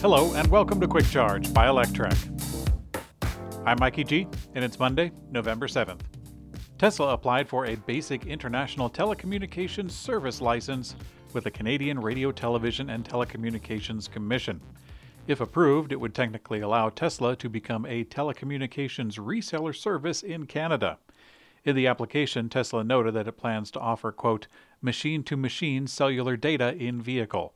Hello, and welcome to Quick Charge by Electrek. I'm Mikey G, and it's Monday, November 7th. Tesla applied for a basic international telecommunications service license with the Canadian Radio, Television, and Telecommunications Commission. If approved, it would technically allow Tesla to become a telecommunications reseller service in Canada. In the application, Tesla noted that it plans to offer, quote, machine to machine cellular data in vehicle.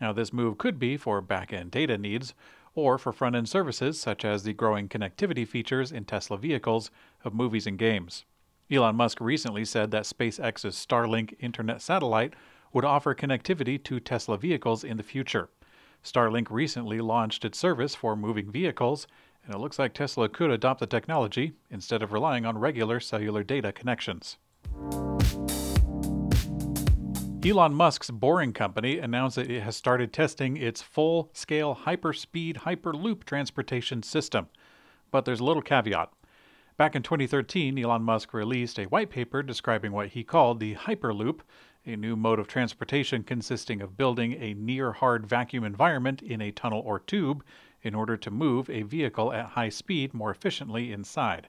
Now, this move could be for back end data needs or for front end services such as the growing connectivity features in Tesla vehicles of movies and games. Elon Musk recently said that SpaceX's Starlink internet satellite would offer connectivity to Tesla vehicles in the future. Starlink recently launched its service for moving vehicles, and it looks like Tesla could adopt the technology instead of relying on regular cellular data connections. Elon Musk's Boring Company announced that it has started testing its full scale hyperspeed Hyperloop transportation system. But there's a little caveat. Back in 2013, Elon Musk released a white paper describing what he called the Hyperloop, a new mode of transportation consisting of building a near hard vacuum environment in a tunnel or tube in order to move a vehicle at high speed more efficiently inside.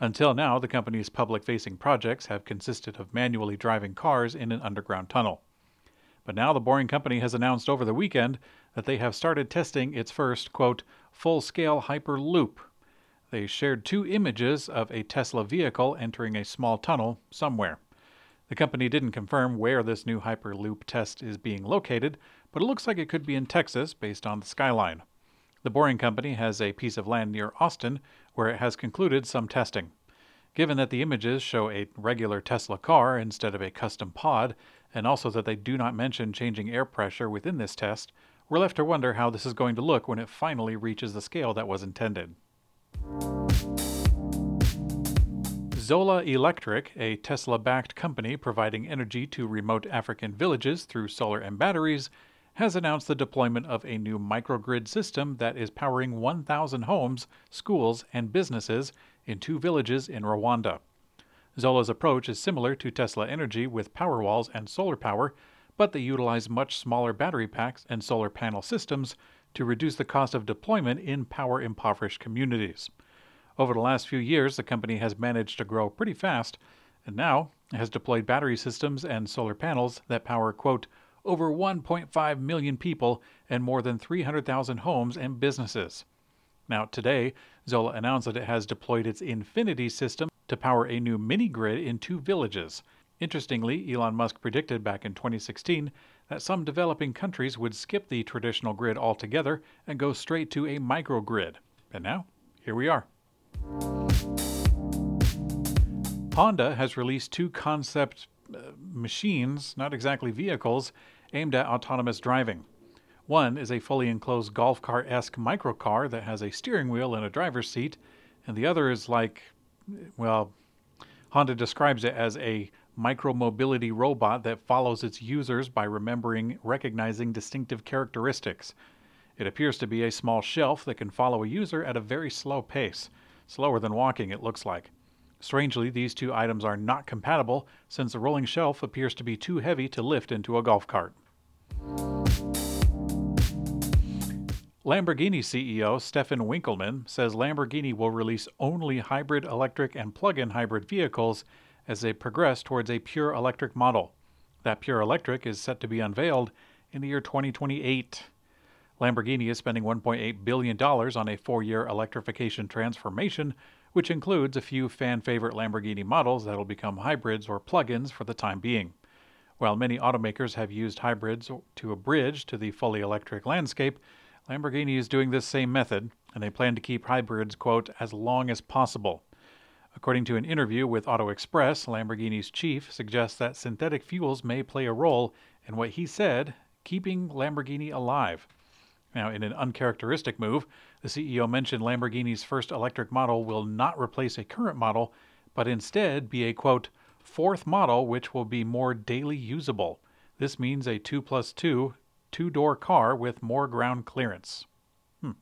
Until now, the company's public facing projects have consisted of manually driving cars in an underground tunnel. But now the Boring Company has announced over the weekend that they have started testing its first, quote, full scale Hyperloop they shared two images of a Tesla vehicle entering a small tunnel somewhere. The company didn't confirm where this new Hyperloop test is being located, but it looks like it could be in Texas based on the skyline. The Boring Company has a piece of land near Austin where it has concluded some testing. Given that the images show a regular Tesla car instead of a custom pod, and also that they do not mention changing air pressure within this test, we're left to wonder how this is going to look when it finally reaches the scale that was intended. Zola Electric, a Tesla backed company providing energy to remote African villages through solar and batteries, has announced the deployment of a new microgrid system that is powering 1,000 homes, schools, and businesses in two villages in Rwanda. Zola's approach is similar to Tesla Energy with Powerwalls and solar power, but they utilize much smaller battery packs and solar panel systems to reduce the cost of deployment in power impoverished communities. Over the last few years, the company has managed to grow pretty fast, and now has deployed battery systems and solar panels that power, quote, over 1.5 million people and more than 300,000 homes and businesses. Now, today, Zola announced that it has deployed its Infinity system to power a new mini grid in two villages. Interestingly, Elon Musk predicted back in 2016 that some developing countries would skip the traditional grid altogether and go straight to a microgrid. And now, here we are. Honda has released two concept uh, machines, not exactly vehicles, aimed at autonomous driving. One is a fully enclosed golf cart esque microcar that has a steering wheel and a driver's seat, and the other is like, well, Honda describes it as a micromobility robot that follows its users by remembering recognizing distinctive characteristics. It appears to be a small shelf that can follow a user at a very slow pace. Slower than walking, it looks like. Strangely, these two items are not compatible since the rolling shelf appears to be too heavy to lift into a golf cart. Lamborghini CEO Stefan Winkelmann says Lamborghini will release only hybrid electric and plug in hybrid vehicles as they progress towards a pure electric model. That pure electric is set to be unveiled in the year 2028. Lamborghini is spending $1.8 billion on a four year electrification transformation, which includes a few fan favorite Lamborghini models that'll become hybrids or plug ins for the time being. While many automakers have used hybrids to a bridge to the fully electric landscape, Lamborghini is doing this same method, and they plan to keep hybrids, quote, as long as possible. According to an interview with Auto Express, Lamborghini's chief suggests that synthetic fuels may play a role in what he said keeping Lamborghini alive. Now, in an uncharacteristic move, the CEO mentioned Lamborghini's first electric model will not replace a current model, but instead be a quote, fourth model which will be more daily usable. This means a 2 plus 2 two door car with more ground clearance. Hmm.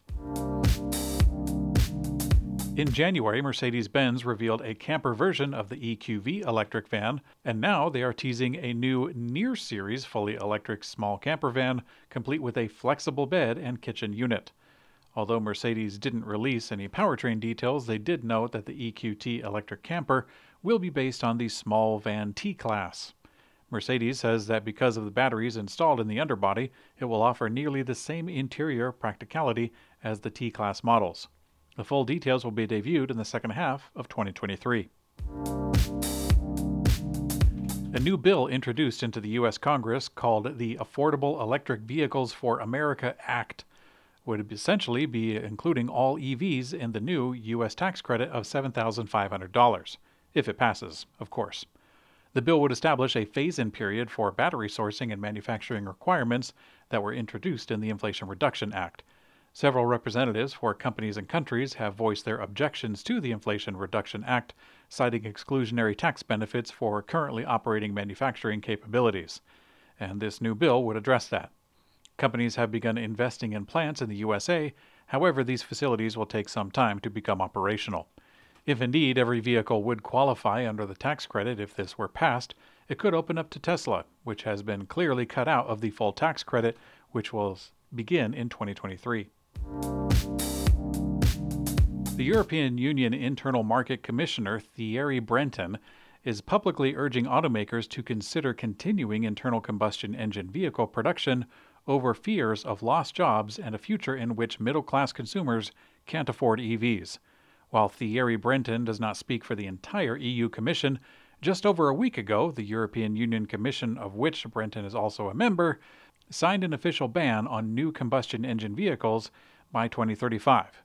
In January, Mercedes Benz revealed a camper version of the EQV electric van, and now they are teasing a new Near Series fully electric small camper van, complete with a flexible bed and kitchen unit. Although Mercedes didn't release any powertrain details, they did note that the EQT electric camper will be based on the small van T Class. Mercedes says that because of the batteries installed in the underbody, it will offer nearly the same interior practicality as the T Class models. The full details will be debuted in the second half of 2023. A new bill introduced into the U.S. Congress called the Affordable Electric Vehicles for America Act would essentially be including all EVs in the new U.S. tax credit of $7,500, if it passes, of course. The bill would establish a phase in period for battery sourcing and manufacturing requirements that were introduced in the Inflation Reduction Act, Several representatives for companies and countries have voiced their objections to the Inflation Reduction Act, citing exclusionary tax benefits for currently operating manufacturing capabilities. And this new bill would address that. Companies have begun investing in plants in the USA, however, these facilities will take some time to become operational. If indeed every vehicle would qualify under the tax credit if this were passed, it could open up to Tesla, which has been clearly cut out of the full tax credit, which will begin in 2023. The European Union Internal Market Commissioner Thierry Breton is publicly urging automakers to consider continuing internal combustion engine vehicle production over fears of lost jobs and a future in which middle class consumers can't afford EVs. While Thierry Breton does not speak for the entire EU Commission, just over a week ago, the European Union Commission, of which Breton is also a member, signed an official ban on new combustion engine vehicles by 2035.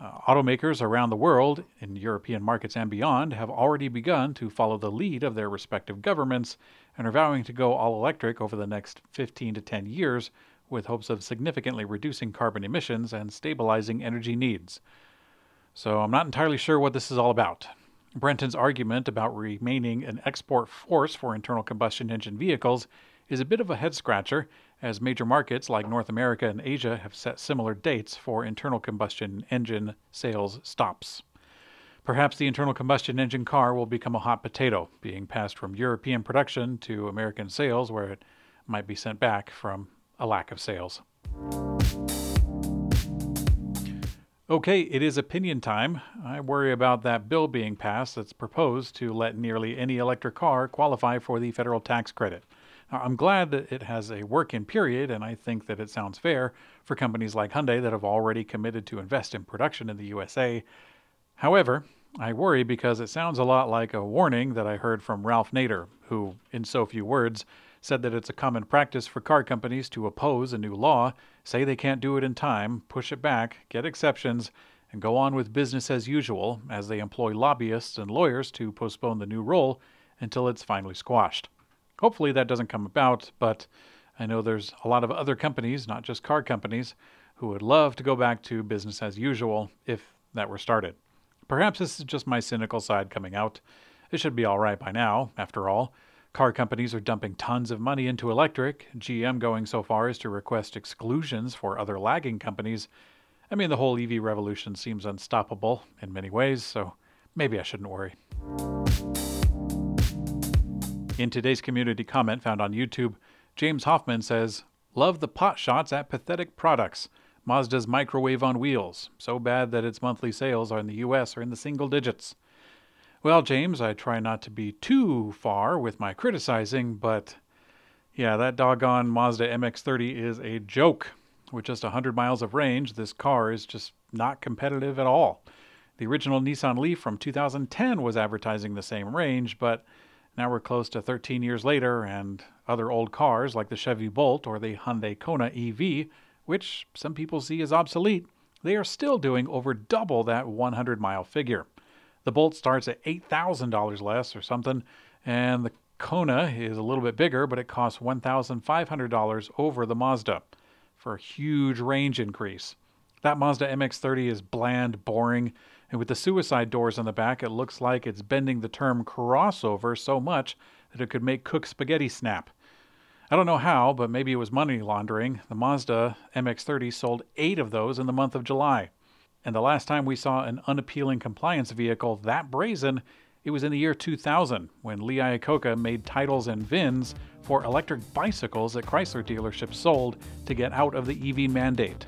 Uh, automakers around the world, in European markets and beyond, have already begun to follow the lead of their respective governments and are vowing to go all electric over the next 15 to 10 years with hopes of significantly reducing carbon emissions and stabilizing energy needs. So I'm not entirely sure what this is all about. Brenton's argument about remaining an export force for internal combustion engine vehicles is a bit of a head scratcher as major markets like North America and Asia have set similar dates for internal combustion engine sales stops. Perhaps the internal combustion engine car will become a hot potato, being passed from European production to American sales, where it might be sent back from a lack of sales. Okay, it is opinion time. I worry about that bill being passed that's proposed to let nearly any electric car qualify for the federal tax credit. I'm glad that it has a work in period, and I think that it sounds fair for companies like Hyundai that have already committed to invest in production in the USA. However, I worry because it sounds a lot like a warning that I heard from Ralph Nader, who, in so few words, said that it's a common practice for car companies to oppose a new law, say they can't do it in time, push it back, get exceptions, and go on with business as usual as they employ lobbyists and lawyers to postpone the new rule until it's finally squashed. Hopefully that doesn't come about, but I know there's a lot of other companies, not just car companies, who would love to go back to business as usual if that were started. Perhaps this is just my cynical side coming out. It should be all right by now, after all. Car companies are dumping tons of money into electric, GM going so far as to request exclusions for other lagging companies. I mean, the whole EV revolution seems unstoppable in many ways, so maybe I shouldn't worry. In today's community comment found on YouTube, James Hoffman says, Love the pot shots at pathetic products. Mazda's microwave on wheels. So bad that its monthly sales are in the US are in the single digits. Well, James, I try not to be too far with my criticizing, but yeah, that doggone Mazda MX30 is a joke. With just 100 miles of range, this car is just not competitive at all. The original Nissan Leaf from 2010 was advertising the same range, but now we're close to 13 years later, and other old cars like the Chevy Bolt or the Hyundai Kona EV, which some people see as obsolete, they are still doing over double that 100 mile figure. The Bolt starts at $8,000 less or something, and the Kona is a little bit bigger, but it costs $1,500 over the Mazda for a huge range increase. That Mazda MX30 is bland, boring, and with the suicide doors on the back, it looks like it's bending the term crossover so much that it could make cook spaghetti snap. I don't know how, but maybe it was money laundering. The Mazda MX30 sold eight of those in the month of July. And the last time we saw an unappealing compliance vehicle that brazen, it was in the year 2000 when Lee Iacocca made titles and VINs for electric bicycles that Chrysler dealerships sold to get out of the EV mandate.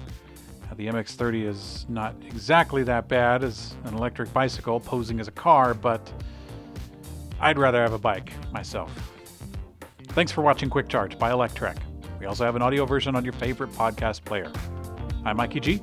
Now, the MX30 is not exactly that bad as an electric bicycle posing as a car, but I'd rather have a bike myself. Thanks for watching Quick Charge by Electrek. We also have an audio version on your favorite podcast player. I'm Mikey G,